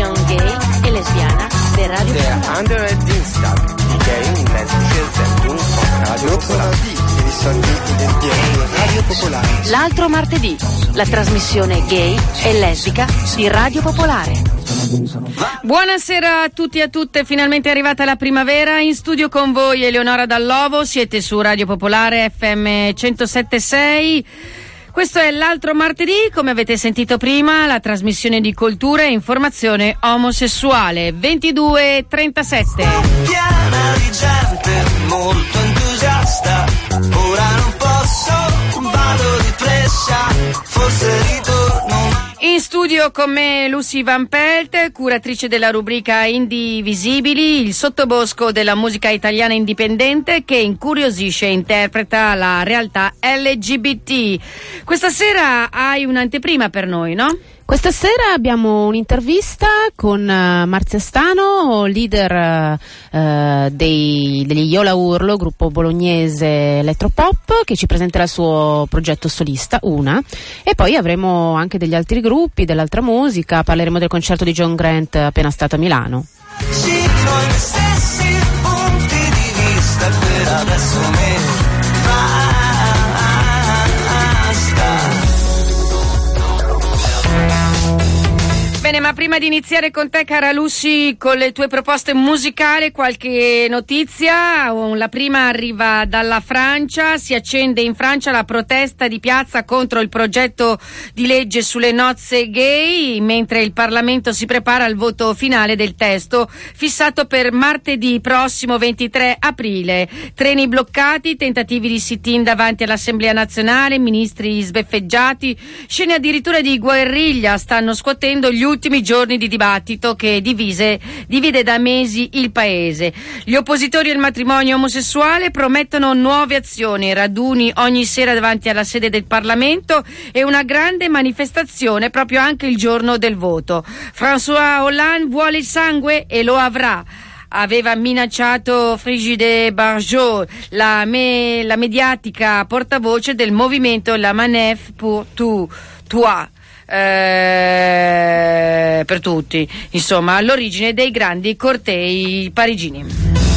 trasmissione gay e lesbiana di Radio Der andere Dienstag, die gay und lesbische Sendung von Radio Popolare. L'altro martedì, la trasmissione gay e lesbica di Radio Popolare. Buonasera a tutti e a tutte, finalmente è arrivata la primavera. In studio con voi Eleonora Dallovo, siete su Radio Popolare FM 1076. Questo è l'altro martedì, come avete sentito prima, la trasmissione di cultura e informazione omosessuale 2237. piena di gente molto entusiasta. Ora non posso, vado di fretta, forse ritorno. In studio con me Lucy Van Pelt, curatrice della rubrica Indivisibili, il sottobosco della musica italiana indipendente che incuriosisce e interpreta la realtà LGBT. Questa sera hai un'anteprima per noi, no? Questa sera abbiamo un'intervista con eh, Marzia Stano, leader eh, dei- degli Iola Urlo, gruppo bolognese elettropop, che ci presenterà il suo progetto solista, Una. E poi avremo anche degli altri gruppi, dell'altra musica, parleremo del concerto di John Grant appena stato a Milano. Vicino Bene, ma prima di iniziare con te, cara Lucy, con le tue proposte musicali, qualche notizia. La prima arriva dalla Francia, si accende in Francia la protesta di piazza contro il progetto di legge sulle nozze gay, mentre il Parlamento si prepara al voto finale del testo, fissato per martedì prossimo 23 aprile. Treni bloccati, tentativi di sit-in davanti all'Assemblea nazionale, ministri sbeffeggiati, scene addirittura di guerriglia stanno scuotendo gli ultimi giorni di dibattito che divise, divide da mesi il paese. Gli oppositori al matrimonio omosessuale promettono nuove azioni, raduni ogni sera davanti alla sede del Parlamento e una grande manifestazione proprio anche il giorno del voto. François Hollande vuole il sangue e lo avrà aveva minacciato Frigide Barjot, la, me- la mediatica portavoce del movimento La Manef pour tout, toi. Eh, per tutti, insomma, all'origine dei grandi cortei parigini.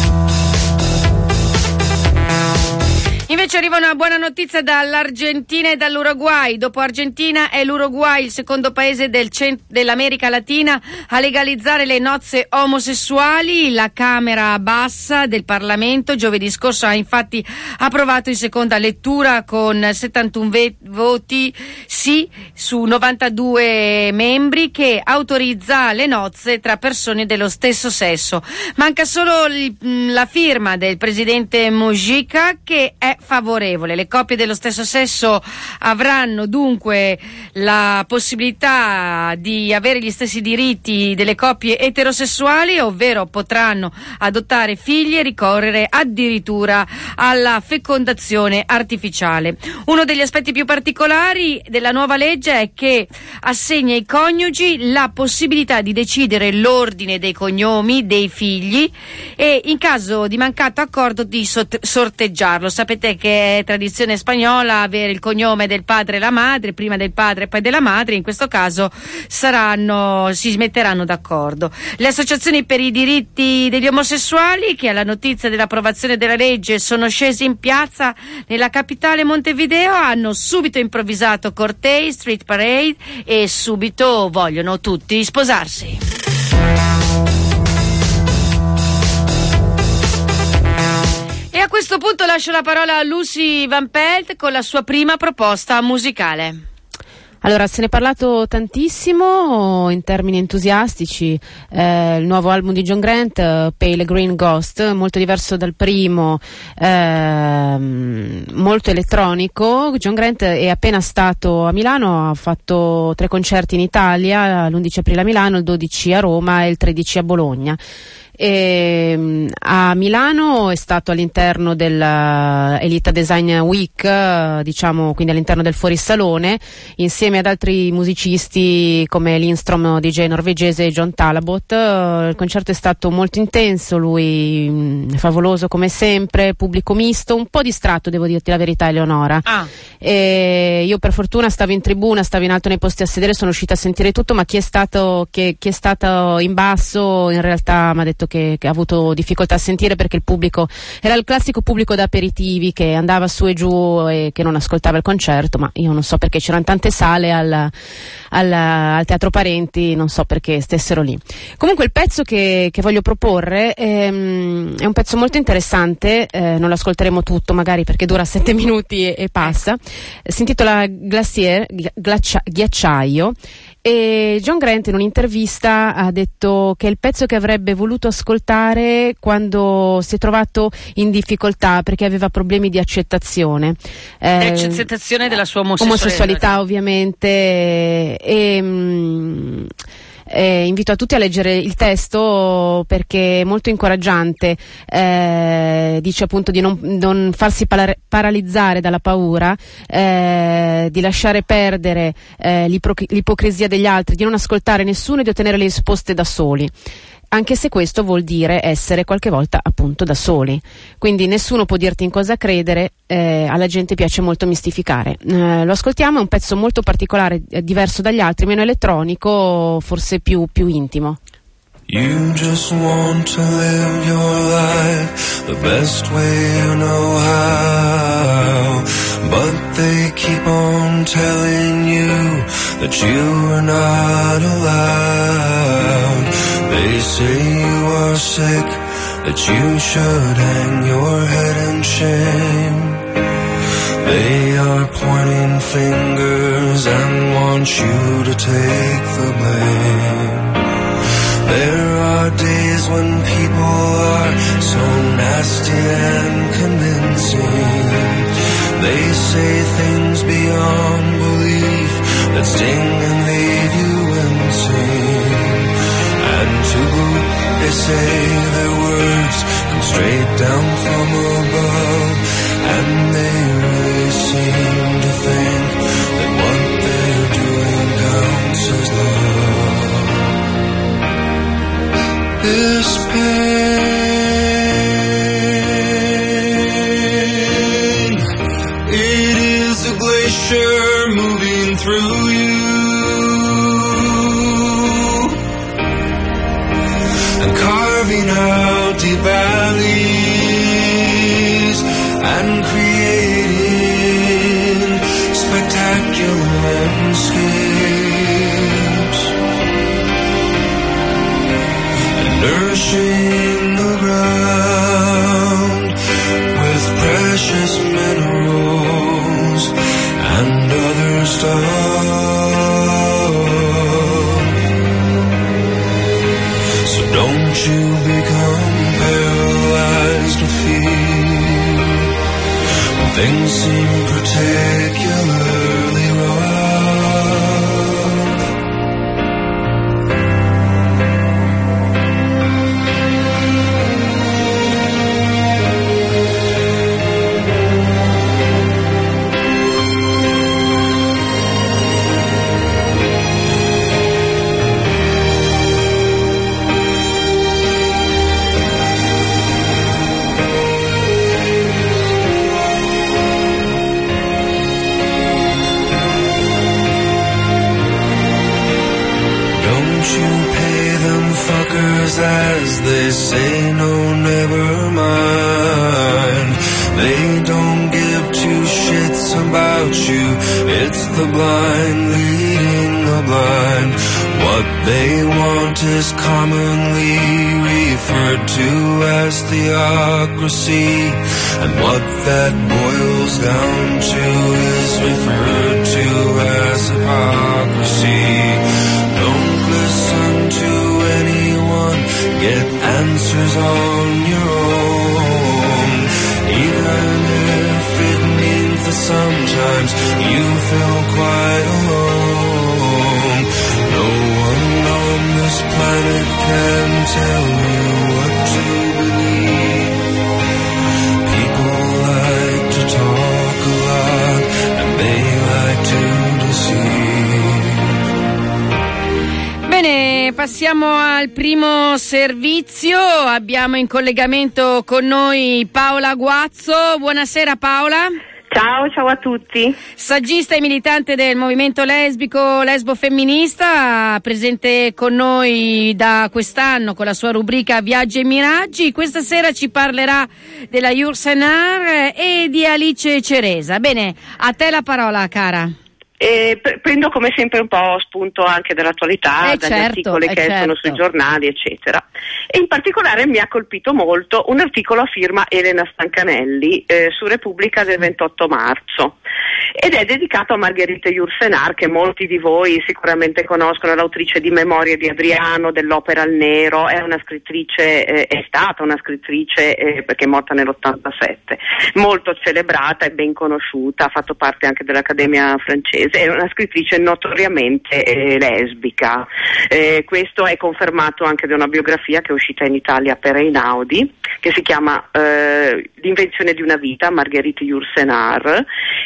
Invece arriva una buona notizia dall'Argentina e dall'Uruguay. Dopo Argentina è l'Uruguay il secondo paese del cent- dell'America Latina a legalizzare le nozze omosessuali. La Camera Bassa del Parlamento giovedì scorso ha infatti approvato in seconda lettura con 71 ve- voti sì su 92 membri che autorizza le nozze tra persone dello stesso sesso. Manca solo mh, la firma del presidente Mujica che è favorevole. Le coppie dello stesso sesso avranno dunque la possibilità di avere gli stessi diritti delle coppie eterosessuali, ovvero potranno adottare figli e ricorrere addirittura alla fecondazione artificiale. Uno degli aspetti più particolari della nuova legge è che assegna ai coniugi la possibilità di decidere l'ordine dei cognomi dei figli e in caso di mancato accordo di sorteggiarlo. Sapete che è tradizione spagnola avere il cognome del padre e la madre, prima del padre e poi della madre, in questo caso saranno, si metteranno d'accordo. Le associazioni per i diritti degli omosessuali che alla notizia dell'approvazione della legge sono scesi in piazza nella capitale Montevideo hanno subito improvvisato cortei, street parade e subito vogliono tutti sposarsi. A questo punto lascio la parola a Lucy Van Pelt con la sua prima proposta musicale. Allora, se ne è parlato tantissimo in termini entusiastici, eh, il nuovo album di John Grant, eh, Pale Green Ghost, molto diverso dal primo, ehm, molto elettronico. John Grant è appena stato a Milano, ha fatto tre concerti in Italia, l'11 aprile a Milano, il 12 a Roma e il 13 a Bologna. E, mm, a Milano è stato all'interno della Elita Design Week, eh, diciamo quindi all'interno del fuorisalone, insieme ad altri musicisti come Lindstrom, DJ norvegese e John Talabot. Eh, Il concerto è stato molto intenso, lui mm, favoloso come sempre, pubblico misto, un po' distratto devo dirti la verità Eleonora. Ah, E io per fortuna stavo in tribuna, stavo in alto nei posti a sedere, sono riuscita a sentire tutto, ma chi è stato, chi, chi è stato in basso in realtà mi ha detto che, che ha avuto difficoltà a sentire perché il pubblico era il classico pubblico da aperitivi che andava su e giù e che non ascoltava il concerto, ma io non so perché c'erano tante sale al, al- al Teatro Parenti, non so perché stessero lì. Comunque il pezzo che, che voglio proporre ehm, è un pezzo molto interessante, eh, non lo ascolteremo tutto magari perché dura sette minuti e, e passa, si intitola Glacier, glacia- Ghiacciaio e John Grant in un'intervista ha detto che il pezzo che avrebbe voluto ascoltare quando si è trovato in difficoltà perché aveva problemi di accettazione. Eh, accettazione della sua omosessualità. omosessualità ovviamente e, mm, eh, invito a tutti a leggere il testo perché è molto incoraggiante Eh, dice appunto di non, non farsi pala- paralizzare dalla paura eh, di lasciare perdere eh, l'ipocrisia degli altri di non ascoltare nessuno e di ottenere le risposte da soli anche se questo vuol dire essere qualche volta appunto da soli. Quindi nessuno può dirti in cosa credere, eh, alla gente piace molto mistificare. Eh, lo ascoltiamo, è un pezzo molto particolare, eh, diverso dagli altri, meno elettronico, forse più, più intimo. You just want to live your life the best way you know how. But they keep on telling you that you are not allowed. They say you are sick, that you should hang your head in shame. They are pointing fingers and want you to take the blame. There are days when people are so nasty and convincing. They say things beyond belief that sting and leave you wincing. They say their words come straight down from above. And they really seem to think that what they're doing counts as love. This passiamo al primo servizio. Abbiamo in collegamento con noi Paola Guazzo. Buonasera Paola. Ciao, ciao a tutti. Saggista e militante del movimento lesbico lesbo femminista, presente con noi da quest'anno con la sua rubrica Viaggi e Miraggi. Questa sera ci parlerà della Yursenar e di Alice Ceresa. Bene, a te la parola, cara. E pre- prendo come sempre un po' spunto anche dall'attualità, Eh, dagli certo, articoli eh, che escono certo. sui giornali, eccetera. E in particolare mi ha colpito molto un articolo a firma Elena Stancanelli eh, su Repubblica del 28 marzo ed è dedicato a Margherite Jursenar che molti di voi sicuramente conoscono, l'autrice di Memorie di Adriano, dell'Opera al Nero, è una scrittrice, eh, è stata una scrittrice eh, perché è morta nell'87, molto celebrata e ben conosciuta, ha fatto parte anche dell'Accademia francese, è una scrittrice notoriamente eh, lesbica. Eh, questo è confermato anche da una biografia che è uscita in Italia per Einaudi, che si chiama eh, L'invenzione di una vita, Marguerite Yourcenar,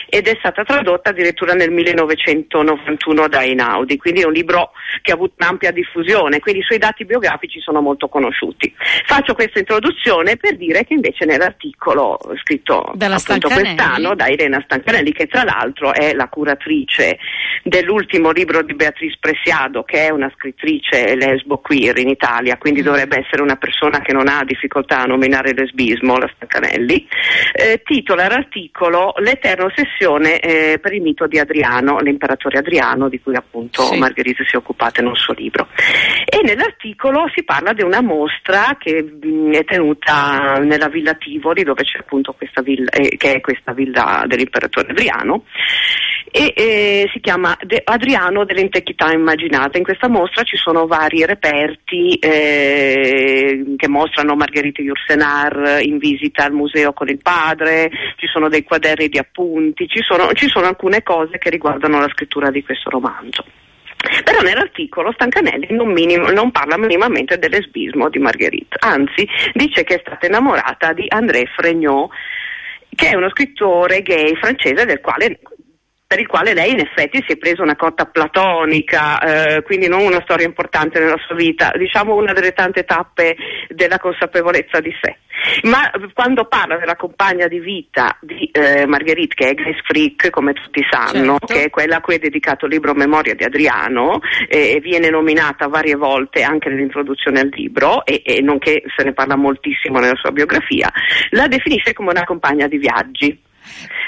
ed è stata tradotta addirittura nel 1991 da Einaudi, quindi è un libro che ha avuto un'ampia diffusione, quindi i suoi dati biografici sono molto conosciuti. Faccio questa introduzione per dire che invece nell'articolo scritto appunto quest'anno da Elena Stancanelli, che tra l'altro è la curatrice dell'ultimo libro di Beatrice Presiado, che è una scrittrice lesbo queer in Italia, quindi dovrebbe essere una persona che non ha difficoltà a nominare lesbismo, la Stancanelli, eh, titola l'articolo L'eterna ossessione eh, per il mito di Adriano, l'imperatore Adriano, di cui appunto Sì. Margherita si è occupata nel suo libro. E nell'articolo si parla di una mostra che mh, è tenuta nella Villa Tivoli, dove c'è appunto questa villa, eh, che è questa villa dell'imperatore Adriano, e eh, si chiama De- Adriano dell'antichità immaginata. In questa mostra ci sono vari reperti eh, che mostrano Margherita Jursenar in visita al museo con il padre, ci sono dei quaderni di appunti, ci sono, ci sono alcune cose che riguardano la scrittura di questo romanzo. Però nell'articolo Stancanelli non, minim- non parla minimamente del lesbismo di Marguerite, anzi dice che è stata innamorata di André Fregnaud, che è uno scrittore gay francese del quale per il quale lei in effetti si è presa una cotta platonica, eh, quindi non una storia importante nella sua vita, diciamo una delle tante tappe della consapevolezza di sé. Ma quando parla della compagna di vita di eh, Marguerite, che è Grace Frick, come tutti sanno, Certo. che è quella a cui è dedicato il libro Memoria di Adriano, eh, e viene nominata varie volte anche nell'introduzione al libro, e, e nonché se ne parla moltissimo nella sua biografia, la definisce come una compagna di viaggi.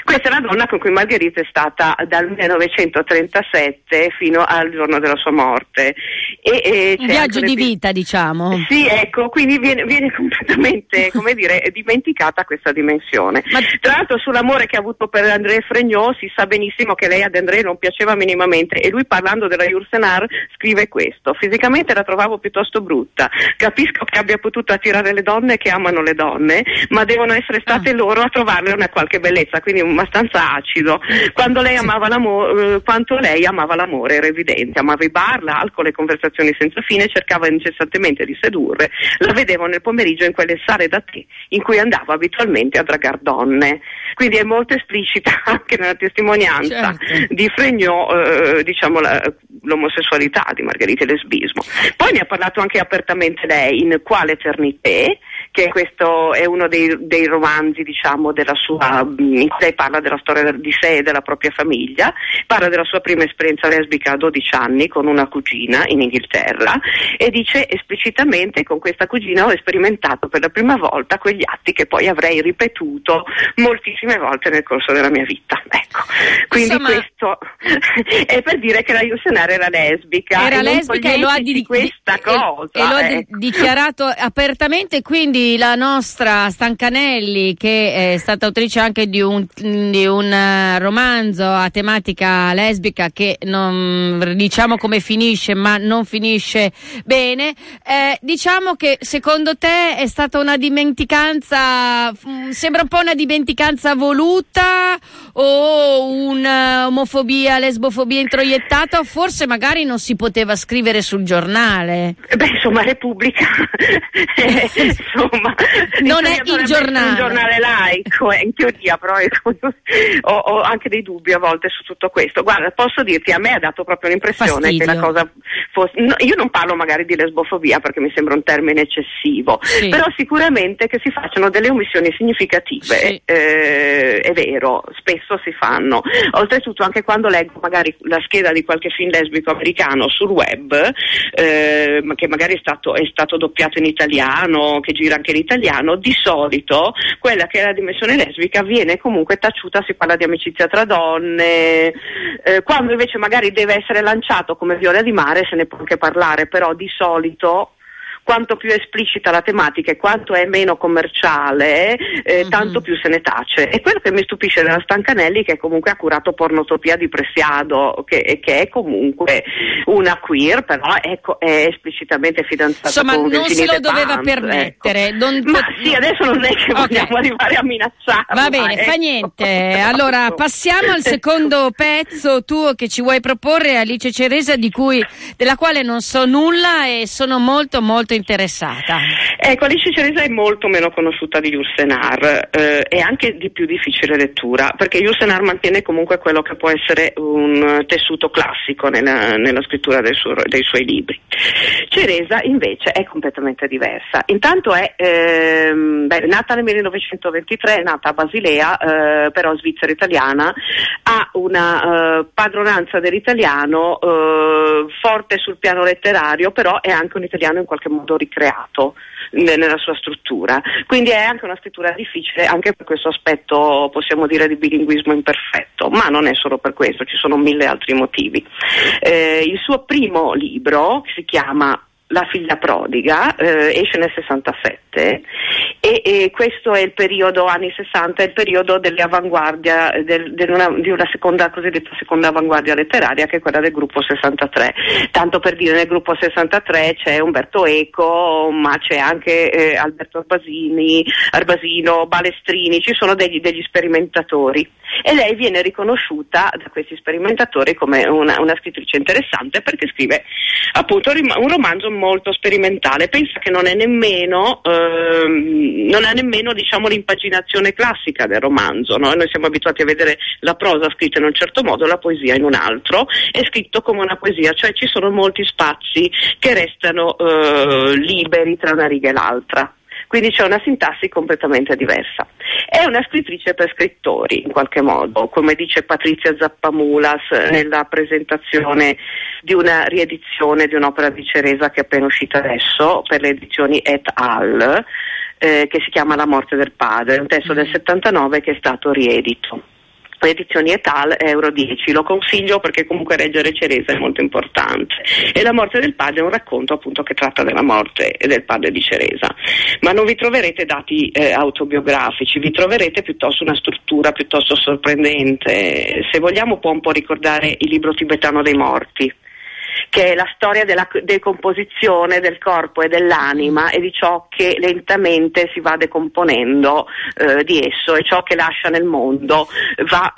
Questa è la donna con cui Margherita è stata dal 1937 fino al giorno della sua morte. E, e Un viaggio di vita, diciamo. Sì, ecco, quindi viene, viene completamente, come dire, dimenticata questa dimensione. Ma- Tra l'altro sull'amore che ha avuto per André Fregnaud si sa benissimo che lei ad André non piaceva minimamente e lui parlando della Jursenar scrive questo, fisicamente la trovavo piuttosto brutta, capisco che abbia potuto attirare le donne che amano le donne, ma devono essere state loro a trovarle una qualche bellezza, quindi abbastanza acido. Quando lei amava l'amore, eh, quanto lei amava l'amore era evidente, amava i bar, l'alcol, le conversazioni senza fine, cercava incessantemente di sedurre, la vedevo nel pomeriggio in quelle sale da tè in cui andava abitualmente a dragar donne. Quindi è molto esplicita anche nella testimonianza Certo. di Fregnaud, eh, diciamo, la- l'omosessualità di Margherita e il lesbismo. Poi ne ha parlato anche apertamente lei in Quale Eternité, che questo è uno dei, dei romanzi, diciamo, della sua, in cui lei parla della storia di sé e della propria famiglia, parla della sua prima esperienza lesbica a 12 anni con una cugina in Inghilterra e dice esplicitamente con questa cugina ho sperimentato per la prima volta quegli atti che poi avrei ripetuto moltissime volte nel corso della mia vita. Ecco, quindi Insomma- questo è per dire che la Yusenar era lesbica. Era e lesbica e lo ha toglieteci di- questa di- cosa. e lo ha di- ecco. dichiarato apertamente, quindi la nostra Stancanelli, che è stata autrice anche di un, di un eh, romanzo a tematica lesbica che non diciamo come finisce, ma non finisce bene, eh, diciamo che secondo te è stata una dimenticanza, mm, sembra un po' una dimenticanza voluta o un'omofobia, lesbofobia introiettata o forse magari non si poteva scrivere sul giornale. Beh, insomma, Repubblica, eh, insomma, insomma Non è il giornale. un giornale laico, eh, in teoria, però ecco, ho, ho anche dei dubbi a volte su tutto questo. Guarda, posso dirti, a me ha dato proprio l'impressione Fastidio. che la cosa fosse. no, io non parlo magari di lesbofobia perché mi sembra un termine eccessivo, Sì. però sicuramente che si facciano delle omissioni significative, Sì. eh, è vero, spesso si fanno. Oltretutto, anche quando leggo magari la scheda di qualche film lesbico americano sul web, eh, che magari è stato, è stato doppiato in italiano, che gira anche in italiano, di solito quella che è la dimensione lesbica viene comunque taciuta, si parla di amicizia tra donne, eh, quando invece magari deve essere lanciato come viola di mare se ne può anche parlare, però di solito quanto più è esplicita la tematica e quanto è meno commerciale, eh, Mhm. tanto più se ne tace. E quello che mi stupisce della Stancanelli che comunque ha curato Pornotopia di Presiado, che, che è comunque una queer, però è, co- è esplicitamente fidanzata Insomma, con non se lo doveva Pants, permettere. ecco. non Ma sì, adesso non è che Ok. vogliamo arrivare a minacciarla. Va bene, fa ecco. niente. Allora, passiamo al secondo pezzo tuo che ci vuoi proporre, Alice Ceresa, di cui, della quale non so nulla e sono molto molto interessata. Ecco, Alice Ceresa è molto meno conosciuta di Yursenar, eh, è anche di più difficile lettura, perché Yursenar mantiene comunque quello che può essere un tessuto classico nella, nella scrittura suo- dei suoi libri. Ceresa invece è completamente diversa. Intanto è ehm, beh, nata nel 1923, è nata a Basilea, eh, però svizzera italiana, ha una eh, padronanza dell'italiano eh, forte sul piano letterario, però è anche un italiano in qualche modo ricreato ne- nella sua struttura. Quindi è anche una scrittura difficile, anche per questo aspetto possiamo dire di bilinguismo imperfetto, ma non è solo per questo, ci sono mille altri motivi. Eh, il suo primo libro che si chiama la figlia prodiga eh, esce nel 67 e, e questo è il periodo anni 60, è il periodo delle avanguardia eh, del- del una- di una seconda cosiddetta seconda avanguardia letteraria che è quella del gruppo 63. Tanto per dire nel gruppo 63 c'è Umberto Eco, ma c'è anche eh, Alberto Arbasini, Arbasino, Balestrini, ci sono degli, degli sperimentatori e lei viene riconosciuta da questi sperimentatori come una, una scrittrice interessante perché scrive appunto un romanzo molto sperimentale. Pensa che non è nemmeno, ehm, non ha nemmeno diciamo, l'impaginazione classica del romanzo. no? Noi siamo abituati a vedere la prosa scritta in un certo modo, la poesia in un altro. È scritto come una poesia, cioè ci sono molti spazi che restano eh, liberi tra una riga e l'altra. Quindi c'è una sintassi completamente diversa. È una scrittrice per scrittori, in qualche modo, come dice Patrizia Zappamulas nella presentazione di una riedizione di un'opera di Ceresa che è appena uscita adesso per le edizioni Et al, eh, che si chiama La morte del padre, un testo del 79 che è stato riedito. Edizioni Etal Euro 10, lo consiglio perché comunque leggere Ceresa è molto importante. E La morte del padre è un racconto appunto che tratta della morte del padre di Ceresa. Ma non vi troverete dati eh, autobiografici, vi troverete piuttosto una struttura piuttosto sorprendente. Se vogliamo può un po' ricordare il libro tibetano dei morti che è la storia della decomposizione del corpo e dell'anima e di ciò che lentamente si va decomponendo eh, di esso e ciò che lascia nel mondo va,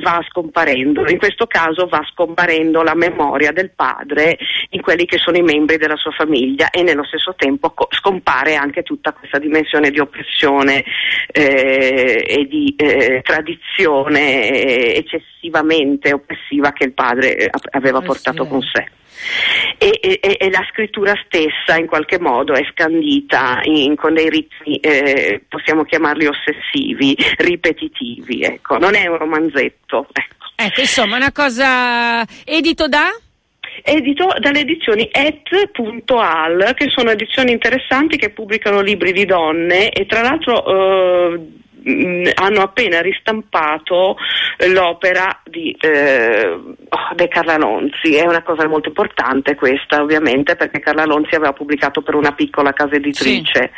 va- scomparendo. In questo caso va scomparendo la memoria del padre in quelli che sono i membri della sua famiglia e nello stesso tempo co- scompare anche tutta questa dimensione di oppressione eh, e di eh, tradizione eh, eccessivamente oppressiva che il padre eh, aveva portato con sé. E, e- e- la scrittura stessa in qualche modo è scandita in- con dei ritmi, eh, possiamo chiamarli ossessivi, ripetitivi, ecco. non è un romanzetto. Ecco. Ecco, insomma, una cosa edito da? Edito dalle edizioni et.al, che sono edizioni interessanti che pubblicano libri di donne e tra l'altro eh, mh, hanno appena ristampato l'opera di eh, oh, De Carla Lonzi. È una cosa molto importante questa, ovviamente, perché Carla Lonzi aveva pubblicato per una piccola casa editrice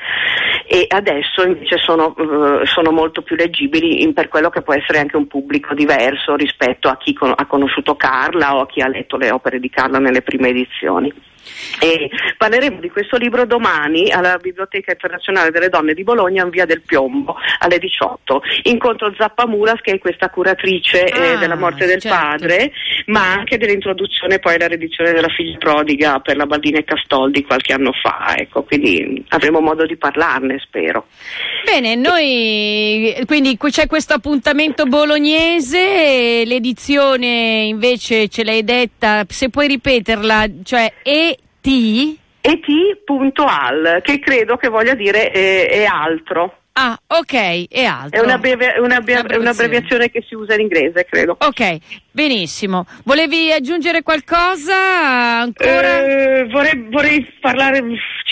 e adesso invece sono, eh, sono molto più leggibili in- per quello che può essere anche un pubblico diverso rispetto a chi con- ha conosciuto Carla o a chi ha letto le opere di Carla nelle prime edizioni. E parleremo di questo libro domani alla Biblioteca Internazionale delle Donne di Bologna in via del Piombo alle 18. Incontro Zappa Muras che è questa curatrice eh, Ah, della morte del certo. padre, ma anche dell'introduzione poi alla riedizione della figlia prodiga per la Baldini e Castoldi qualche anno fa. Ecco, quindi avremo modo di parlarne, spero. Bene, noi quindi qui c'è questo appuntamento bolognese, e l'edizione invece ce l'hai detta, se puoi ripeterla, cioè ET et.al, che credo che voglia dire eh, è altro. Ah, ok, è altro. È una, breve- una Abbreviazione. un'abbreviazione che si usa in inglese, credo. Ok, benissimo. Volevi aggiungere qualcosa ancora? Eh, vorrei, vorrei parlare,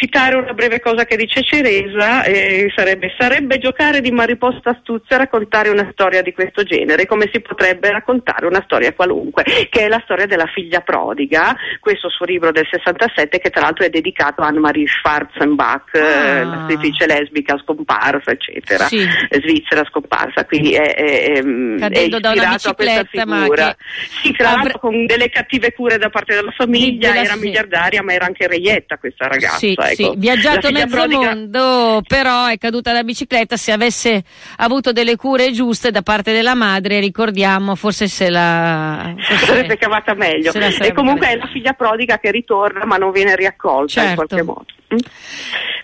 citare una breve cosa che dice Ceresa, eh, sarebbe, sarebbe giocare di mariposta astuzia raccontare una storia di questo genere, come si potrebbe raccontare una storia qualunque, che è la storia della figlia prodiga, questo suo libro del 67 che tra l'altro è dedicato a Anne-Marie Schwarzenbach, Ah. eh, la scrittrice lesbica scomparsa, eccetera, Sì. svizzera scomparsa, quindi è, è, è, ispirato a questa figura. Sì, tra l'altro con delle cattive cure da parte della famiglia, Della- era sì. miliardaria, ma era anche reietta questa ragazza. Sì, ecco. sì, viaggiato La mezzo prodiga- mondo, però è caduta da bicicletta. Se avesse avuto delle cure giuste da parte della madre, ricordiamo, forse se la forse- sarebbe cavata meglio. la E comunque cavata. è la figlia prodiga che ritorna ma non viene riaccolta in Certo. qualche modo. Mm?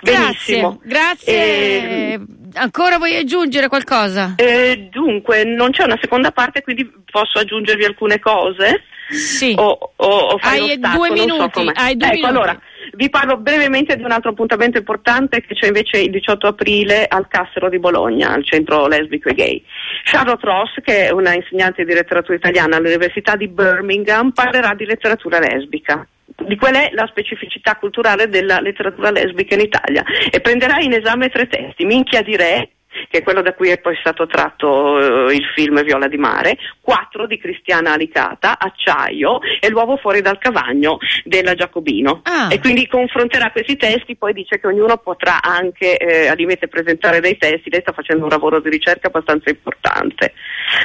Grazie, Benissimo. grazie. Ehm, Ancora vuoi aggiungere qualcosa? eh, dunque, non c'è una seconda parte, quindi posso aggiungervi alcune cose? Sì. O, o, o fare Hai lo stacco, due so minuti, com'è. hai due ecco, minuti. allora, vi parlo brevemente di un altro appuntamento importante che c'è invece il 18 aprile al Cassero di Bologna, al centro lesbico e gay. Charlotte Ross, che è una insegnante di letteratura italiana all'Università di Birmingham, parlerà di letteratura lesbica di qual è la specificità culturale della letteratura lesbica in Italia e prenderà in esame tre testi, Minchia di Re, che è quello da cui è poi stato tratto eh, il film Viola di Mare, quattro di Cristiana Alicata, Acciaio e L'uovo fuori dal cavagno della Giacobino. Ah. E quindi confronterà questi testi, poi dice che ognuno potrà anche eh, a limite presentare dei testi, lei sta facendo un lavoro di ricerca abbastanza importante.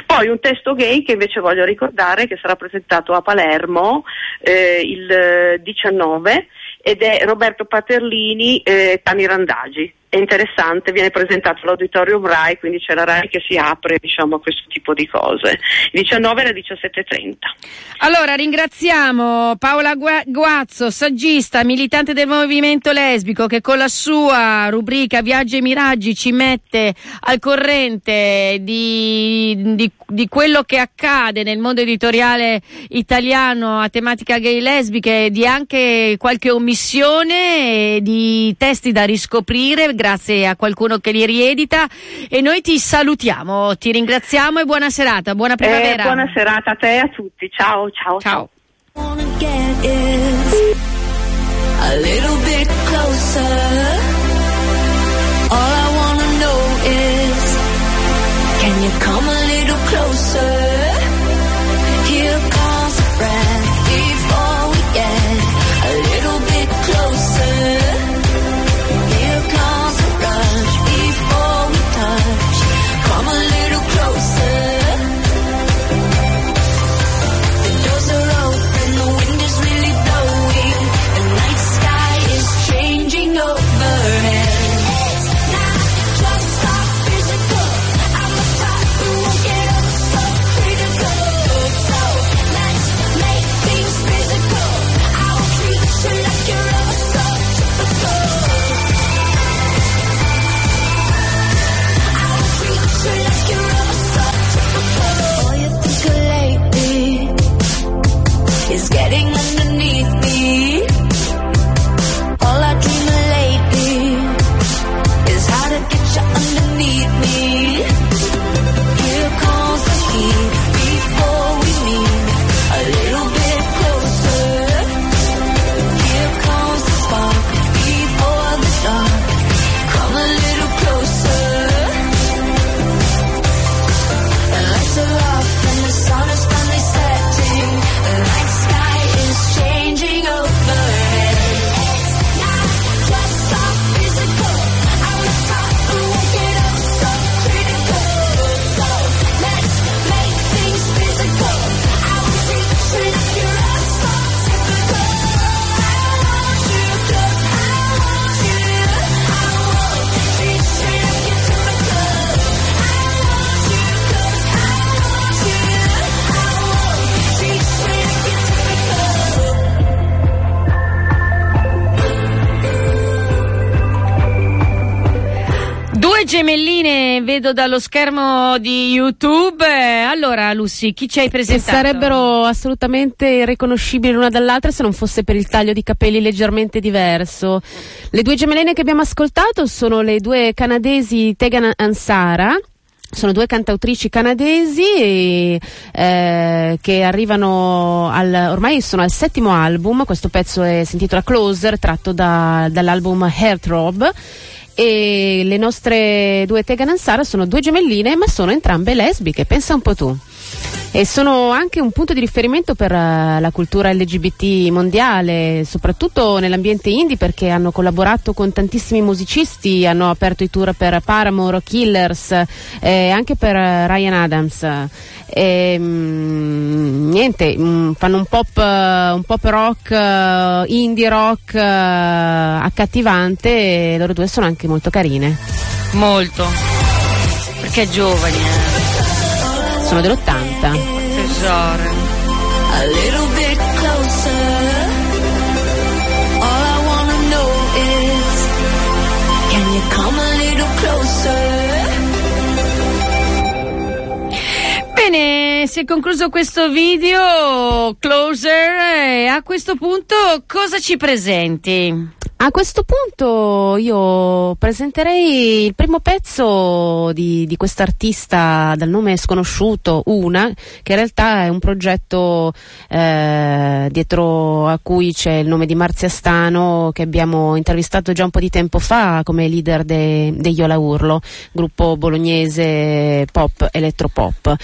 Poi un testo gay che invece voglio ricordare che sarà presentato a Palermo eh, il eh, 19 ed è Roberto Paterlini e Tani Randagi. È interessante, viene presentato all'Auditorium RAI, quindi c'è la RAI che si apre diciamo, a questo tipo di cose. Il 19 alle 17.30. Allora, ringraziamo Paola Gua- Guazzo, saggista, militante del movimento lesbico, che con la sua rubrica Viaggi e Miraggi ci mette al corrente di, di- di quello che accade nel mondo editoriale italiano a tematica gay lesbiche, di anche qualche omissione, e di testi da riscoprire grazie a qualcuno che li riedita. E noi ti salutiamo, ti ringraziamo e buona serata, buona Eh, primavera. buona serata a te e a tutti. Ciao, ciao. Ciao. wanna vedo dallo schermo di YouTube. Eh, Allora, Lucy, chi ci hai presentato? sarebbero assolutamente irriconoscibili l'una dall'altra se non fosse per il taglio di capelli leggermente diverso. Le due gemelline che abbiamo ascoltato sono le due canadesi Tegan Ansara. Sono due cantautrici canadesi e, eh, che arrivano al, ormai sono al settimo album, questo pezzo è, si intitola Closer, tratto da- dall'album Heartthrob e le nostre due Tegan Ansara sono due gemelline ma sono entrambe lesbiche, pensa un po' tu. E sono anche un punto di riferimento per eh, la cultura LGBT mondiale, soprattutto nell'ambiente indie perché hanno collaborato con tantissimi musicisti, hanno aperto i tour per Paramore, Killers, eh, anche per eh, Ryan Adams. E, mm, niente, mm, fanno un pop, eh, un pop rock, indie rock accattivante e loro due sono anche molto carine. Molto. Perché giovani, eh. Sono dell'80. Tesoro. Bene, si è concluso questo video, Closer, e a questo punto cosa ci presenti? A questo punto io presenterei il primo pezzo di, di quest'artista dal nome sconosciuto, Una, che in realtà è un progetto eh, dietro a cui c'è il nome di Marzia Stano che abbiamo intervistato già un po' di tempo fa come leader de- degli Iola Urlo, gruppo bolognese pop elettropop.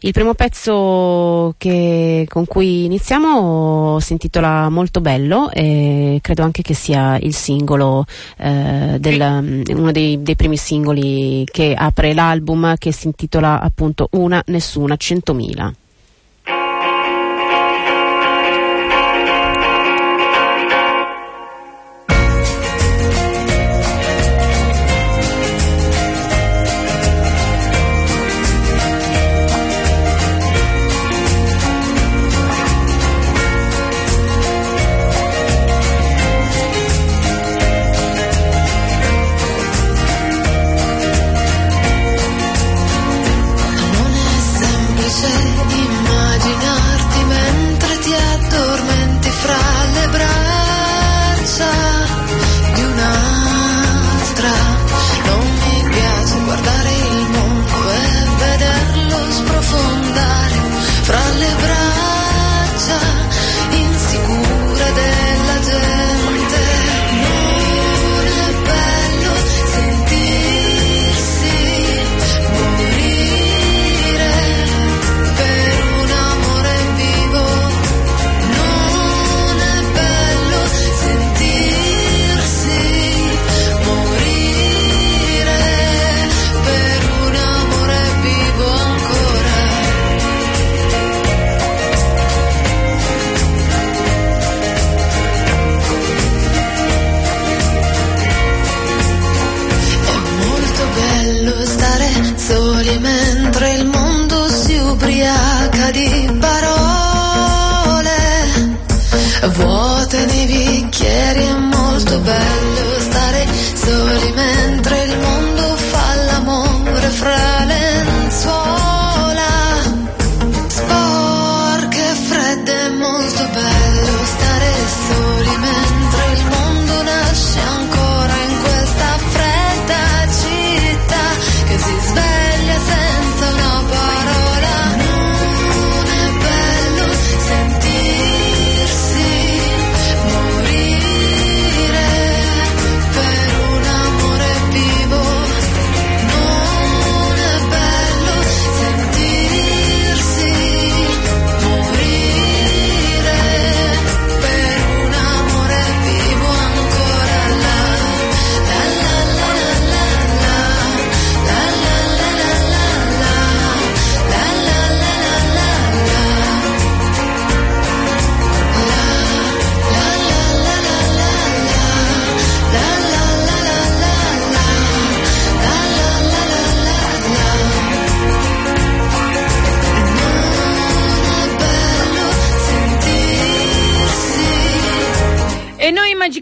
Il primo pezzo che- con cui iniziamo si intitola Molto bello e credo anche che sia il singolo, eh, del- uno dei, dei primi singoli che apre l'album che si intitola appunto Una, Nessuna, Centomila.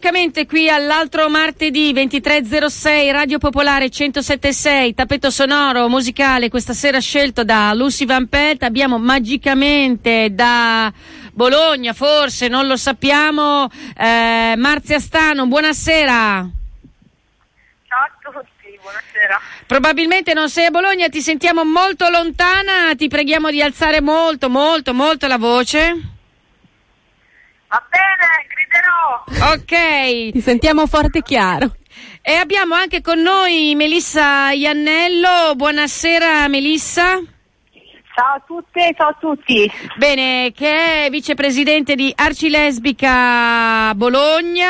Magicamente qui all'altro martedì 2306 Radio Popolare 1076 tappeto sonoro musicale questa sera scelto da Lucy Van Pelt. Abbiamo magicamente da Bologna forse non lo sappiamo. Eh, Marzia Stano buonasera. Ciao a tutti, buonasera. probabilmente non sei a Bologna ti sentiamo molto lontana ti preghiamo di alzare molto molto molto la voce. Va bene, griderò. ok Ti sentiamo forte e chiaro. E abbiamo anche con noi Melissa Iannello. Buonasera Melissa. Ciao a tutte, ciao a tutti. Bene, che è vicepresidente di Arcilesbica Bologna.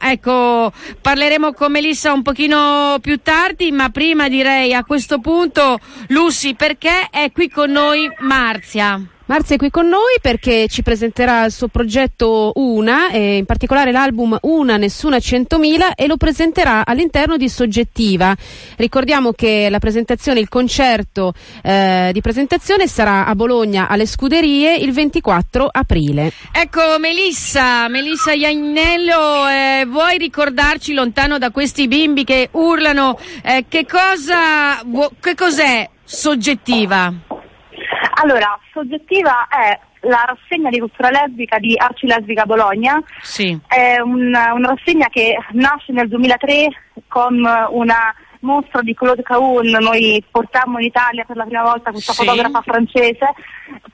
Ecco, parleremo con Melissa un pochino più tardi, ma prima direi a questo punto, Lucy, perché è qui con noi Marzia? Marzia è qui con noi perché ci presenterà il suo progetto Una, in particolare l'album Una Nessuna 100.000 e lo presenterà all'interno di Soggettiva. Ricordiamo che la presentazione, il concerto eh, di presentazione sarà a Bologna alle Scuderie il 24 aprile. Ecco, Melissa, Melissa Iannello, eh, vuoi ricordarci lontano da questi bimbi che urlano eh, che cosa, che cos'è soggettiva? Allora, soggettiva è la rassegna di cultura lesbica di Arcilesbica Bologna. Sì. È un- una rassegna che nasce nel 2003 con una mostra di Claude Cahun, noi portammo in Italia per la prima volta questa Sì. fotografa francese,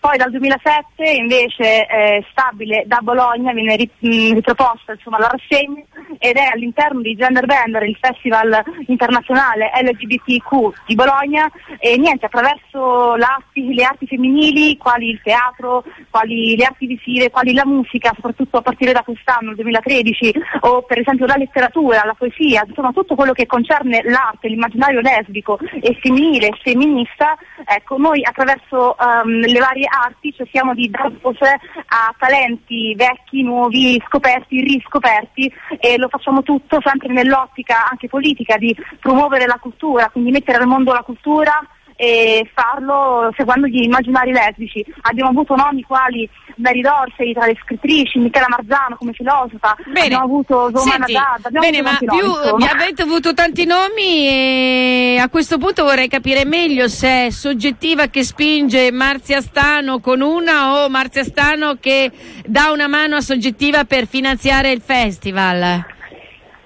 poi dal 2007 invece è stabile da Bologna, viene mh, riproposta insomma, la rassegna ed è all'interno di Gender Bender, il festival internazionale LGBTQ di Bologna e niente, attraverso le arti femminili, quali il teatro, quali le arti visive, quali la musica, soprattutto a partire da quest'anno, il 2013, o per esempio la letteratura, la poesia, insomma tutto quello che concerne l'arte, l'immaginario lesbico e femminile e femminista, ecco, noi attraverso ehm, le varie arti cerchiamo di dar voce a talenti vecchi, nuovi, scoperti, riscoperti e lo facciamo tutto sempre nell'ottica anche politica di promuovere la cultura, quindi mettere al mondo la cultura e farlo seguendo gli immaginari lesbici. Abbiamo avuto nomi quali Mary Dorsey tra le scrittrici, Michela Marzano come filosofa, Bene. abbiamo avuto Zomana Senti, Dad, abbiamo bene, avuto ma più nomi, avete avuto tanti nomi e a questo punto vorrei capire meglio se è soggettiva che spinge Marzia Stano con una o Marzia Stano che dà una mano a soggettiva per finanziare il festival.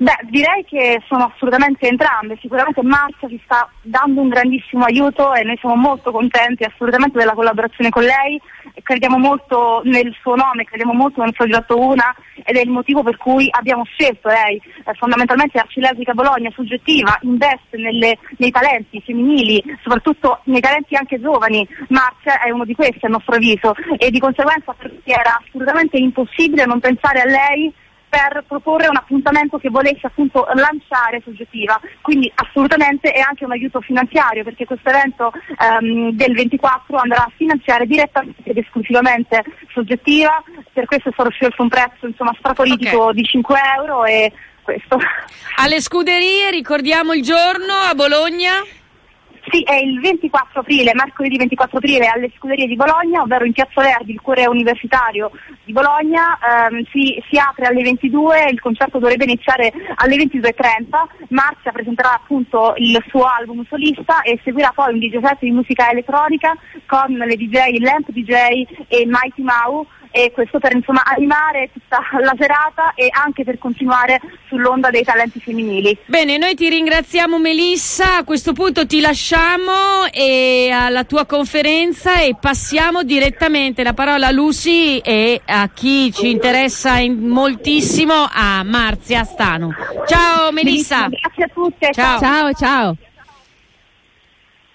Beh, direi che sono assolutamente entrambe. Sicuramente Marzia ci sta dando un grandissimo aiuto e noi siamo molto contenti assolutamente della collaborazione con lei. Crediamo molto nel suo nome, crediamo molto nel progetto Una ed è il motivo per cui abbiamo scelto lei. Eh, fondamentalmente Arcilesica Bologna soggettiva investe nelle- nei talenti femminili, soprattutto nei talenti anche giovani. Marzia è uno di questi a nostro avviso e di conseguenza era assolutamente impossibile non pensare a lei per proporre un appuntamento che volesse appunto lanciare soggettiva, quindi assolutamente è anche un aiuto finanziario perché questo evento ehm, del 24 andrà a finanziare direttamente ed esclusivamente soggettiva, per questo è stato scelto un prezzo insomma strapolitico Ok. di 5 euro e questo. Alle scuderie, ricordiamo il giorno a Bologna. Sì, è il 24 aprile, mercoledì 24 aprile alle scuderie di Bologna, ovvero in Piazza Verdi, il cuore universitario di Bologna. Ehm, si, si apre alle 22, il concerto dovrebbe iniziare alle 22.30. Marzia presenterà appunto il suo album solista e seguirà poi un DJ set di musica elettronica con le DJ Lamp DJ e Mighty Mau e questo per insomma animare tutta la serata e anche per continuare sull'onda dei talenti femminili. Bene, noi ti ringraziamo Melissa, a questo punto ti lasciamo e alla tua conferenza e passiamo direttamente la parola a Lucy e a chi ci interessa in- moltissimo a Marzia Stano. Ciao Melissa. Benissimo, Grazie a tutte. Ciao. Ciao, ciao.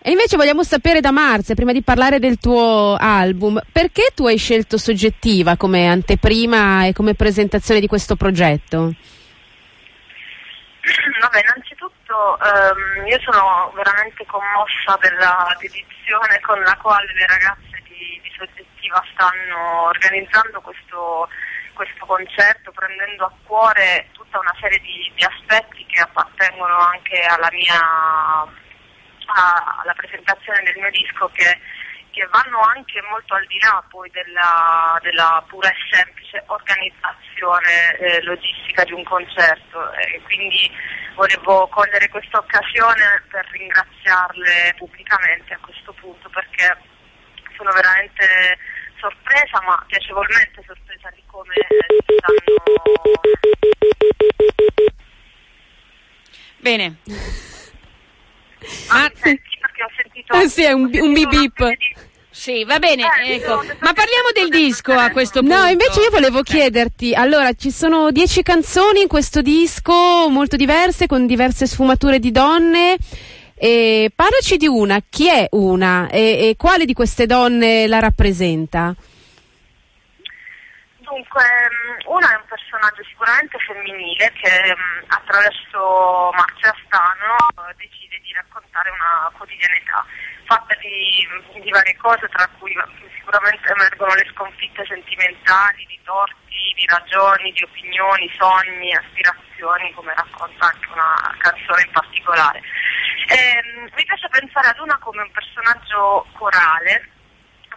E invece vogliamo sapere da Marzia, prima di parlare del tuo album, perché tu hai scelto Soggettiva come anteprima e come presentazione di questo progetto? Vabbè, innanzitutto ehm, io sono veramente commossa della dedizione con la quale le ragazze di, di Soggettiva stanno organizzando questo, questo concerto, prendendo a cuore tutta una serie di, di aspetti che appartengono anche alla mia alla presentazione del mio disco che che vanno anche molto al di là poi della, della pura e semplice organizzazione eh, logistica di un concerto e quindi volevo cogliere questa occasione per ringraziarle pubblicamente a questo punto perché sono veramente sorpresa ma piacevolmente sorpresa di come si stanno Bene. Ah, senti, perché ho sentito Eh sì, è un, un bip bip. Sì, va bene, Eh, ecco. Ma parliamo del disco a questo punto. No, invece io volevo chiederti, allora ci sono dieci canzoni in questo disco, molto diverse, con diverse sfumature di donne. E parlaci di una, chi è una e, e quale di queste donne la rappresenta? Dunque, mm, una è un personaggio sicuramente femminile che mm, attraverso Marzia Stano eh, decide di raccontare una quotidianità fatta di, di varie cose, tra cui eh, sicuramente emergono le sconfitte sentimentali, di torti, di ragioni, di opinioni, sogni, aspirazioni, come racconta anche una canzone in particolare. Ehm, mi piace pensare ad una come un personaggio corale,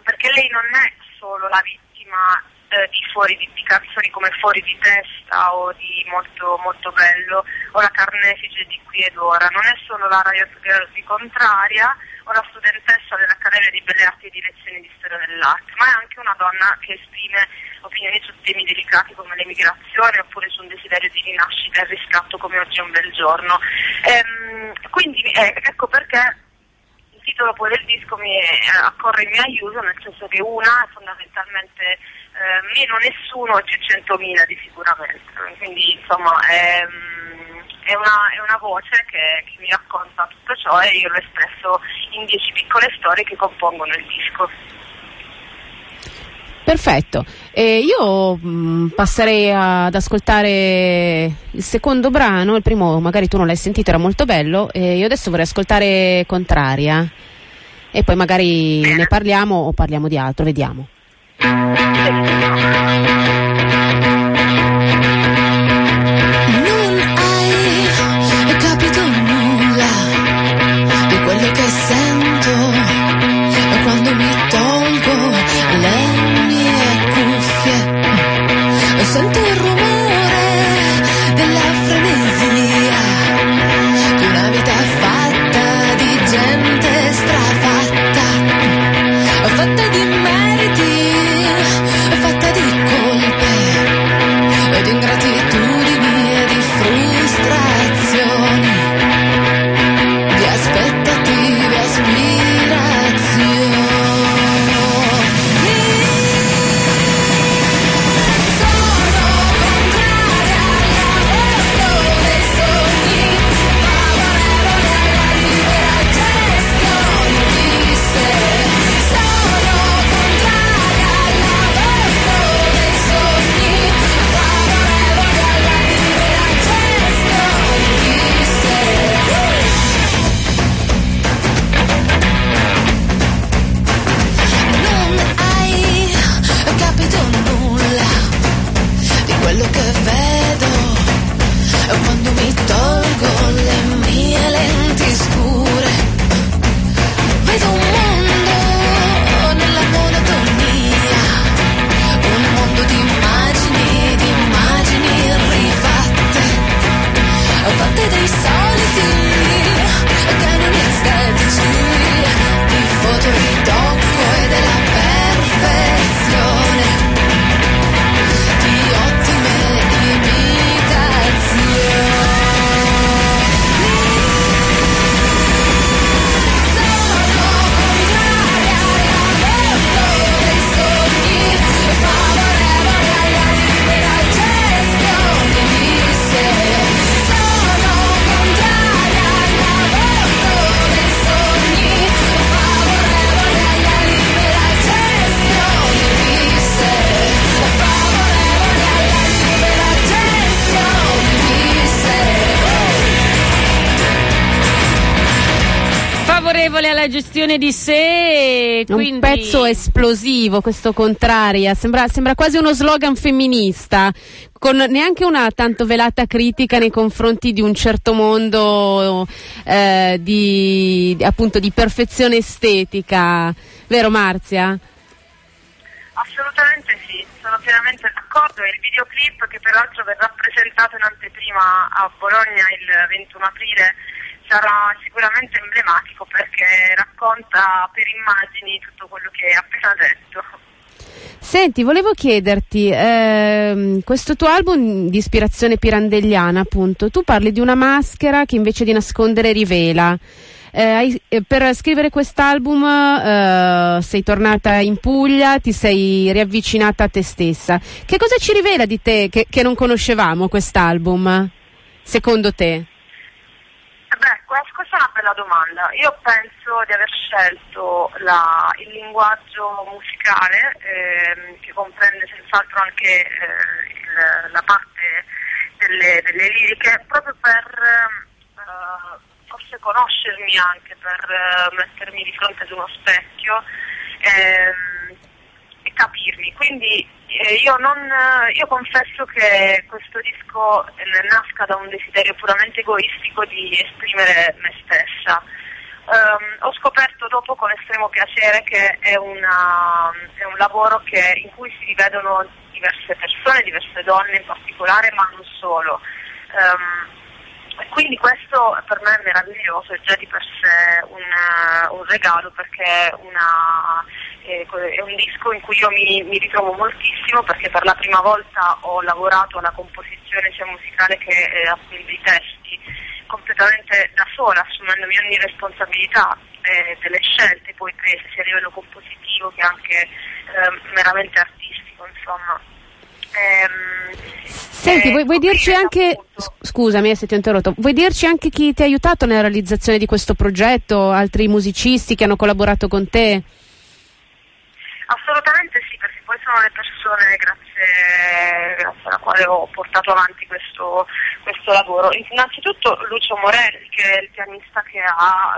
perché lei non è solo la vittima eh, di, fuori di, di canzoni come Fuori di testa o di Molto, molto bello o La carnefice di qui ed ora, non è solo la Riot Girl di Contraria o la studentessa dell'Accademia di Belle Arti e di lezioni di storia dell'arte, ma è anche una donna che esprime opinioni su temi delicati come l'emigrazione oppure su un desiderio di rinascita e riscatto come oggi è un bel giorno. Ehm, quindi eh, ecco perché il titolo poi del disco mi eh, accorre in mio aiuto, nel senso che una è fondamentalmente eh, meno nessuno più centomila di sicuramente. Quindi insomma è, mm, è una, è una voce che, che mi racconta tutto ciò e io l'ho espresso in dieci piccole storie che compongono il disco. Perfetto, E io mh, passerei ad ascoltare il secondo brano, il primo magari tu non l'hai sentito, era molto bello, e io adesso vorrei ascoltare Contraria e poi magari ne parliamo o parliamo di altro, vediamo. Gestione di sé. Quindi... Un pezzo esplosivo, questo contraria, sembra, sembra quasi uno slogan femminista, con neanche una tanto velata critica nei confronti di un certo mondo eh, di, appunto di perfezione estetica, vero Marzia? Assolutamente sì, sono pienamente d'accordo e il videoclip che peraltro verrà presentato in anteprima a Bologna il 21 aprile sarà sicuramente emblematico perché racconta per immagini tutto quello che hai appena detto. Senti, volevo chiederti, ehm, questo tuo album di ispirazione pirandelliana, appunto, tu parli di una maschera che invece di nascondere rivela. Eh, eh, per scrivere quest'album eh, sei tornata in Puglia, ti sei riavvicinata a te stessa. Che cosa ci rivela di te che, che non conoscevamo quest'album, secondo te? Eh questa è una bella domanda. Io penso di aver scelto la- il linguaggio musicale, ehm, che comprende senz'altro anche eh, il- la parte delle, delle liriche, proprio per eh, forse conoscermi anche, per eh, mettermi di fronte ad uno specchio ehm, capirmi. Quindi eh, io, non, io confesso che questo disco eh, nasca da un desiderio puramente egoistico di esprimere me stessa. Ehm, ho scoperto dopo con estremo piacere che è, una- è un lavoro che- in cui si rivedono diverse persone, diverse donne in particolare, ma non solo. E quindi questo per me è meraviglioso, è già di per sé un, eh, un regalo perché una- è un disco in cui io mi, mi ritrovo moltissimo perché per la prima volta ho lavorato alla composizione sia musicale che eh, appunto dei testi completamente da sola, assumendomi ogni responsabilità eh, delle scelte poi prese sia a livello compositivo che anche ehm, meramente artistico, insomma. Ehm, Senti, eh, vuoi, vuoi dirci anche, appunto, scusami eh, se ti ho interrotto, vuoi dirci anche chi ti ha aiutato nella realizzazione di questo progetto, altri musicisti che hanno collaborato con te? Poi sono le persone grazie, grazie alla quale ho portato avanti questo, questo lavoro. Innanzitutto Lucio Morelli, che è il pianista che ha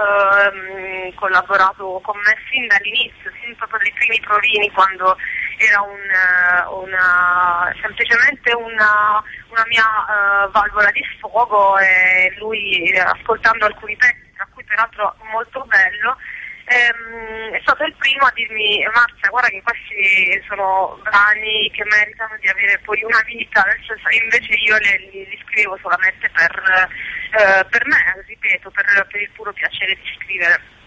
ehm, collaborato con me sin dall'inizio, sin proprio dai primi provini, quando era un, eh, una, semplicemente una, una mia eh, valvola di sfogo e lui eh, ascoltando alcuni pezzi, tra cui peraltro molto bello, ehm, è stato il primo a dirmi Marzia guarda che questi sono brani che meritano di avere poi una vita, senso, invece io li, li- scrivevo solamente per, eh, per me, ripeto, per, per il puro piacere di scrivere.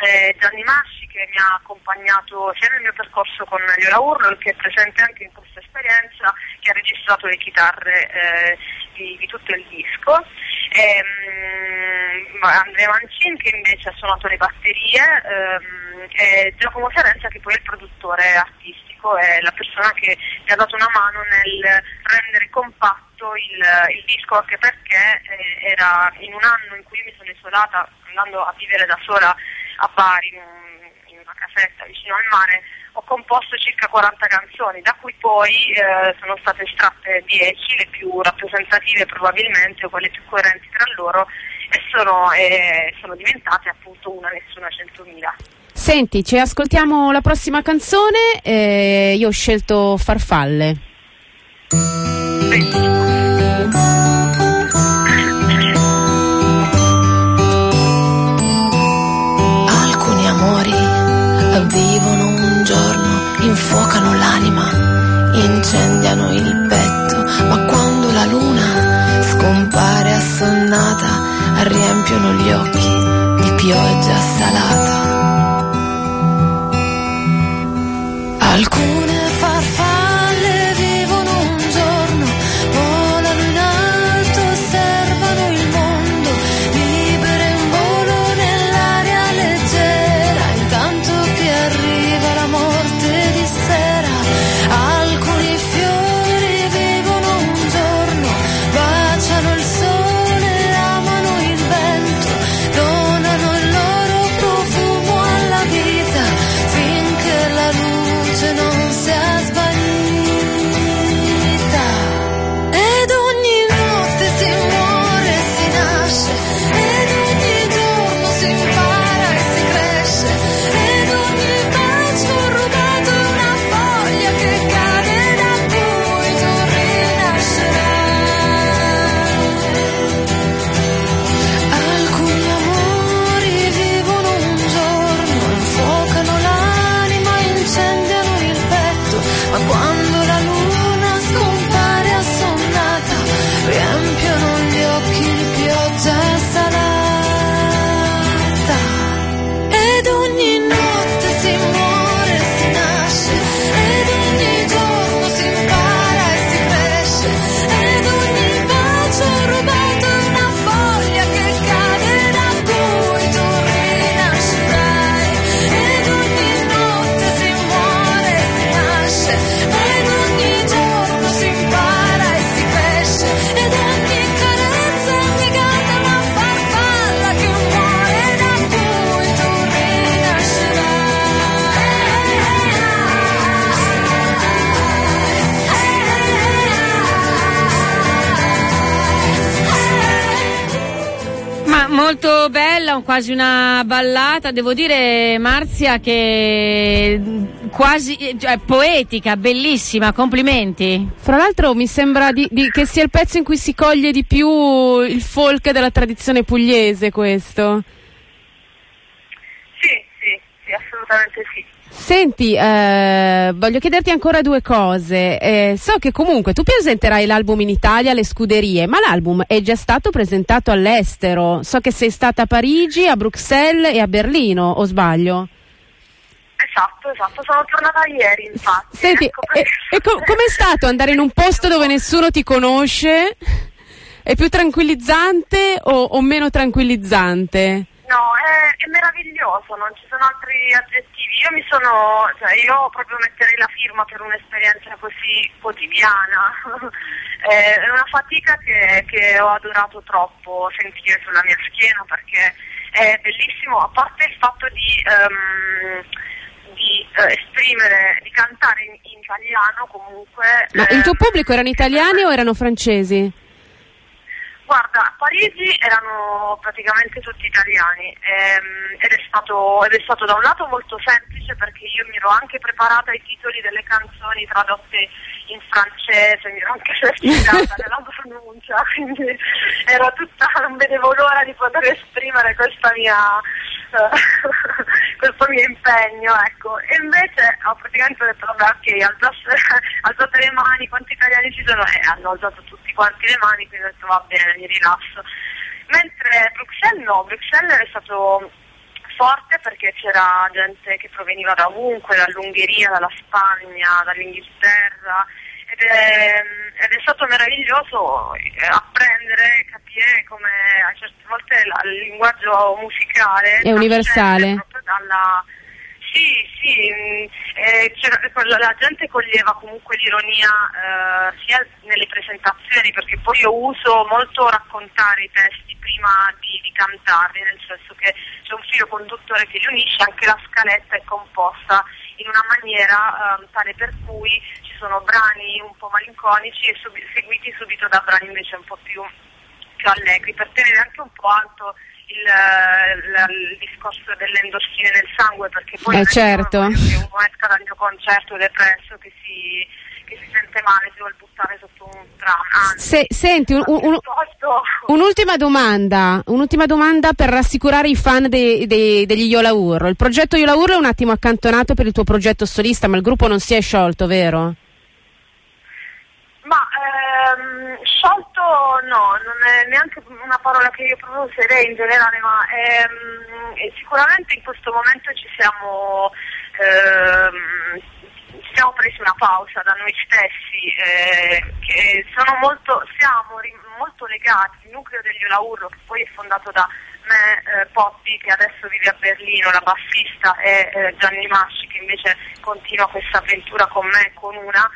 Eh, Gianni Masci che mi ha accompagnato sia nel mio percorso con Liola Urlo che è presente anche in questa esperienza, che ha registrato le chitarre eh, di, di tutto il disco. Ehm, Andrea Mancin che invece ha suonato le batterie ehm, e Giacomo Sarenza che poi è il produttore artistico, è la persona che mi ha dato una mano nel rendere compatto il, il disco anche perché eh, era in un anno in cui mi sono isolata andando a vivere da sola a Bari in, un- in una casetta vicino al mare ho composto circa 40 canzoni, da cui poi eh, sono state estratte 10, le più rappresentative probabilmente, o quelle più coerenti tra loro, e sono, eh, sono diventate appunto una nessuna centomila. Senti, ci ascoltiamo la prossima canzone, eh, io ho scelto Farfalle. Alcuni riempiono gli occhi di pioggia salata. Alcune bella, un- quasi una ballata, devo dire Marzia che quasi cioè, poetica, bellissima, complimenti. Fra l'altro mi sembra di- di- che sia il pezzo in cui si coglie di più il folk della tradizione pugliese questo. Sì, sì, sì, assolutamente sì. Senti, eh, voglio chiederti ancora due cose. Eh, so che comunque tu presenterai l'album in Italia alle scuderie, ma l'album è già stato presentato all'estero. So che sei stata a Parigi, a Bruxelles e a Berlino, o sbaglio? Esatto, esatto, sono tornata ieri infatti. Senti, ecco e, e co- com'è stato andare in un posto dove nessuno ti conosce? È più tranquillizzante o, o meno tranquillizzante? No, è, è meraviglioso, non ci sono altri aggettivi. Io mi sono, cioè io proprio metterei la firma per un'esperienza così quotidiana. Eh, è una fatica che, che ho adorato troppo sentire sulla mia schiena perché è bellissimo, a parte il fatto di, ehm, di eh, esprimere, di cantare in, in italiano comunque. Ma il ehm, tuo pubblico erano italiani o erano francesi? Guarda, a Parigi erano praticamente tutti italiani ehm, ed, è stato, ed è stato da un lato molto semplice perché io mi ero anche preparata i titoli delle canzoni tradotte in francese, mi ero anche certificata nella pronuncia, quindi ero tutta, non vedevo l'ora di poter esprimere questa mia, eh, questo mio impegno, ecco. E invece ho praticamente detto, vabbè, ok, alzate, alzate le mani, quanti italiani ci sono? E hanno alzato tutti quanti le mani, quindi ho detto, va bene, mi rilasso. Mentre Bruxelles no, Bruxelles è stato forte perché c'era gente che proveniva da ovunque, dall'Ungheria, dalla Spagna, dall'Inghilterra ed è, ed è stato meraviglioso eh, apprendere, capire come a certe volte la- il linguaggio musicale È universale. proprio dalla sì, sì, mh, eh, c'era- la, gente coglieva comunque l'ironia eh, sia nelle presentazioni, perché poi io uso molto raccontare i testi prima di, di cantarli, nel senso che c'è un filo conduttore che li unisce, anche la scaletta è composta in una maniera ehm, tale per cui ci sono brani un po' malinconici e subi- seguiti subito da brani invece un po' più più allegri per tenere anche un po' alto il, eh, la- il discorso delle endorfine nel sangue perché poi Eh, certo. che uno esca dal mio concerto depresso che si, che si sente male, si vuole buttare sotto un tram anzi Se- senti, un- un- un'ultima domanda, un'ultima domanda per rassicurare i fan dei- dei- degli Yola Urlo. Il progetto Yola Urlo è un attimo accantonato per il tuo progetto solista, ma il gruppo non si è sciolto, vero? Ma ehm, sciolto no, non è neanche una parola che io proprio userei in generale, ma ehm, sicuramente in questo momento ci siamo, ehm, ci siamo presi una pausa da noi stessi, eh, che sono molto, siamo molto legati, il nucleo degli Olaurlo, che poi è fondato da me, eh, Poppi, che adesso vive a Berlino, la bassista, e eh, Gianni Masci, che invece continua questa avventura con me e con una.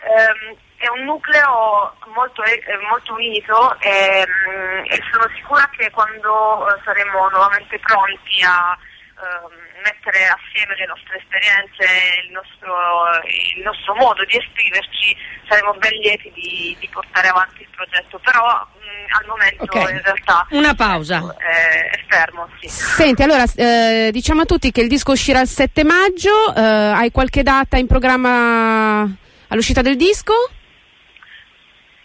Ehm, è un nucleo molto, eh, molto unito e, mm, e sono sicura che quando eh, saremo nuovamente pronti a ehm, mettere assieme le nostre esperienze e il nostro, il nostro modo di esprimerci saremo ben lieti di, di portare avanti il progetto, però mm, al momento Ok. in realtà Una pausa. è, è fermo. Sì. Senti, allora eh, diciamo a tutti che il disco uscirà il 7 maggio, eh, hai qualche data in programma all'uscita del disco?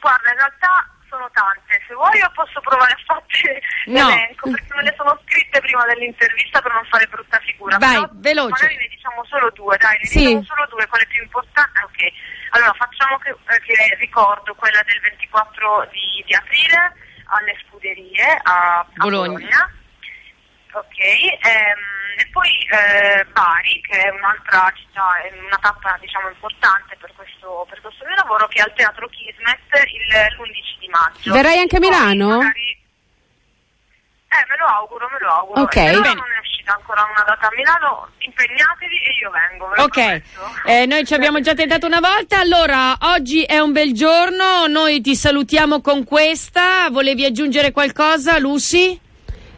Guarda, in realtà sono tante, se vuoi io posso provare a farti No. l'elenco, perché me le sono scritte prima dell'intervista per non fare brutta figura. Vai, però veloce. Magari ne diciamo solo due, dai, ne Sì. diciamo solo due, quelle più importanti. Ok, allora facciamo che, eh, che ricordo quella del 24 di, di aprile alle scuderie a, a Bologna. Bologna. Ok, ehm, e poi eh, Bari, che è un'altra città, è una tappa diciamo importante per questo, per questo mio lavoro, che è al Teatro Kismet il- l'11 di maggio. Verrai anche a Milano? magari- Eh, me lo auguro, me lo auguro. Ok. Però Bene. non è uscita ancora una data a Milano, impegnatevi e io vengo. Ok, eh, noi ci abbiamo già tentato una volta, allora oggi è un bel giorno, noi ti salutiamo con questa, volevi aggiungere qualcosa Lucy?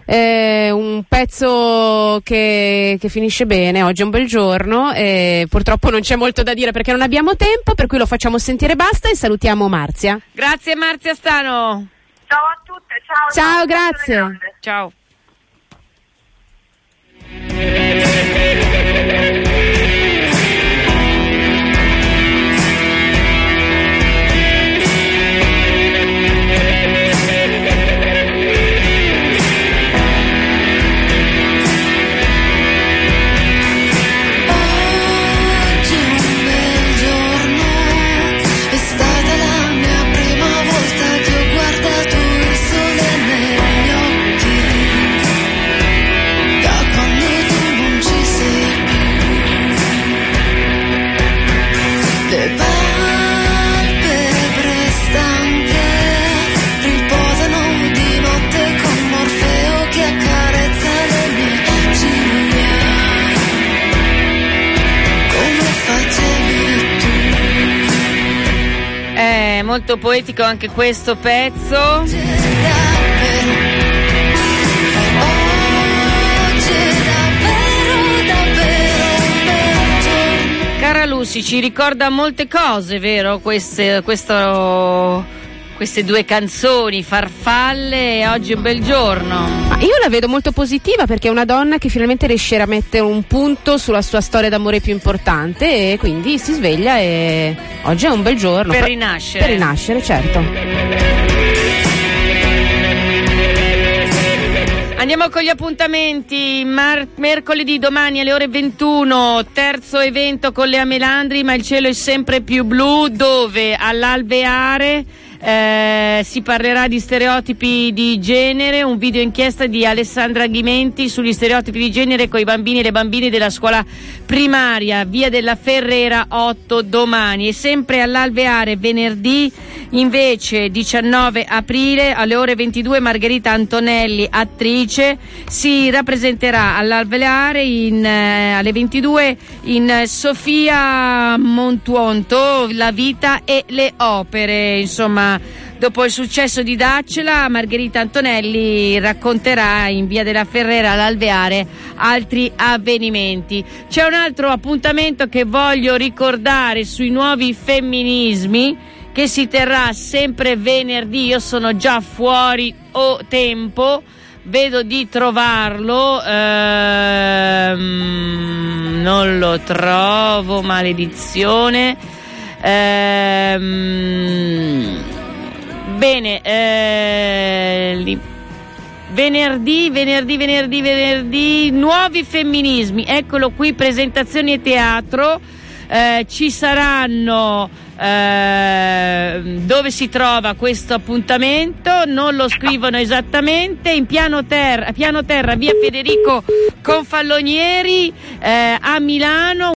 Eh, un pezzo che, che, finisce bene, oggi è un bel giorno e purtroppo non c'è molto da dire perché non abbiamo tempo, per cui lo facciamo sentire basta e salutiamo Marzia. Grazie Marzia Stano. Ciao a tutte, ciao. Ciao, ciao grazie. Ciao. Molto poetico anche questo pezzo. Cara Lucy, ci ricorda molte cose, vero? Queste, questo- queste due canzoni, Farfalle e Oggi è un bel giorno. Ma io la vedo molto positiva perché è una donna che finalmente riesce a mettere un punto sulla sua storia d'amore più importante e quindi si sveglia e oggi è un bel giorno. Per rinascere. Per rinascere, certo. Andiamo con gli appuntamenti. Mar- mercoledì domani alle ore 21, terzo evento con Lea Melandri, ma il cielo è sempre più blu, dove all'Alveare eh, si parlerà di stereotipi di genere, un video inchiesta di Alessandra Ghimenti sugli stereotipi di genere con i bambini e le bambine della scuola primaria, via della Ferrera 8 domani. E sempre all'Alveare venerdì invece 19 aprile alle ore 22 Margherita Antonelli, attrice, si rappresenterà all'Alveare in, eh, alle 22 in Sofia Montuonto, La vita e le opere, insomma Dopo il successo di Daccela, Margherita Antonelli racconterà in via della Ferrera all'Alveare altri avvenimenti. C'è un altro appuntamento che voglio ricordare sui nuovi femminismi che si terrà sempre venerdì. Io sono già fuori o tempo. Vedo di trovarlo, ehm, non lo trovo, maledizione. Ehm, bene, eh, venerdì, venerdì, venerdì, venerdì, nuovi femminismi, eccolo qui, presentazioni e teatro, eh, ci saranno eh, dove si trova questo appuntamento, non lo scrivono esattamente, in piano terra, piano terra via Federico Confallonieri eh, a Milano.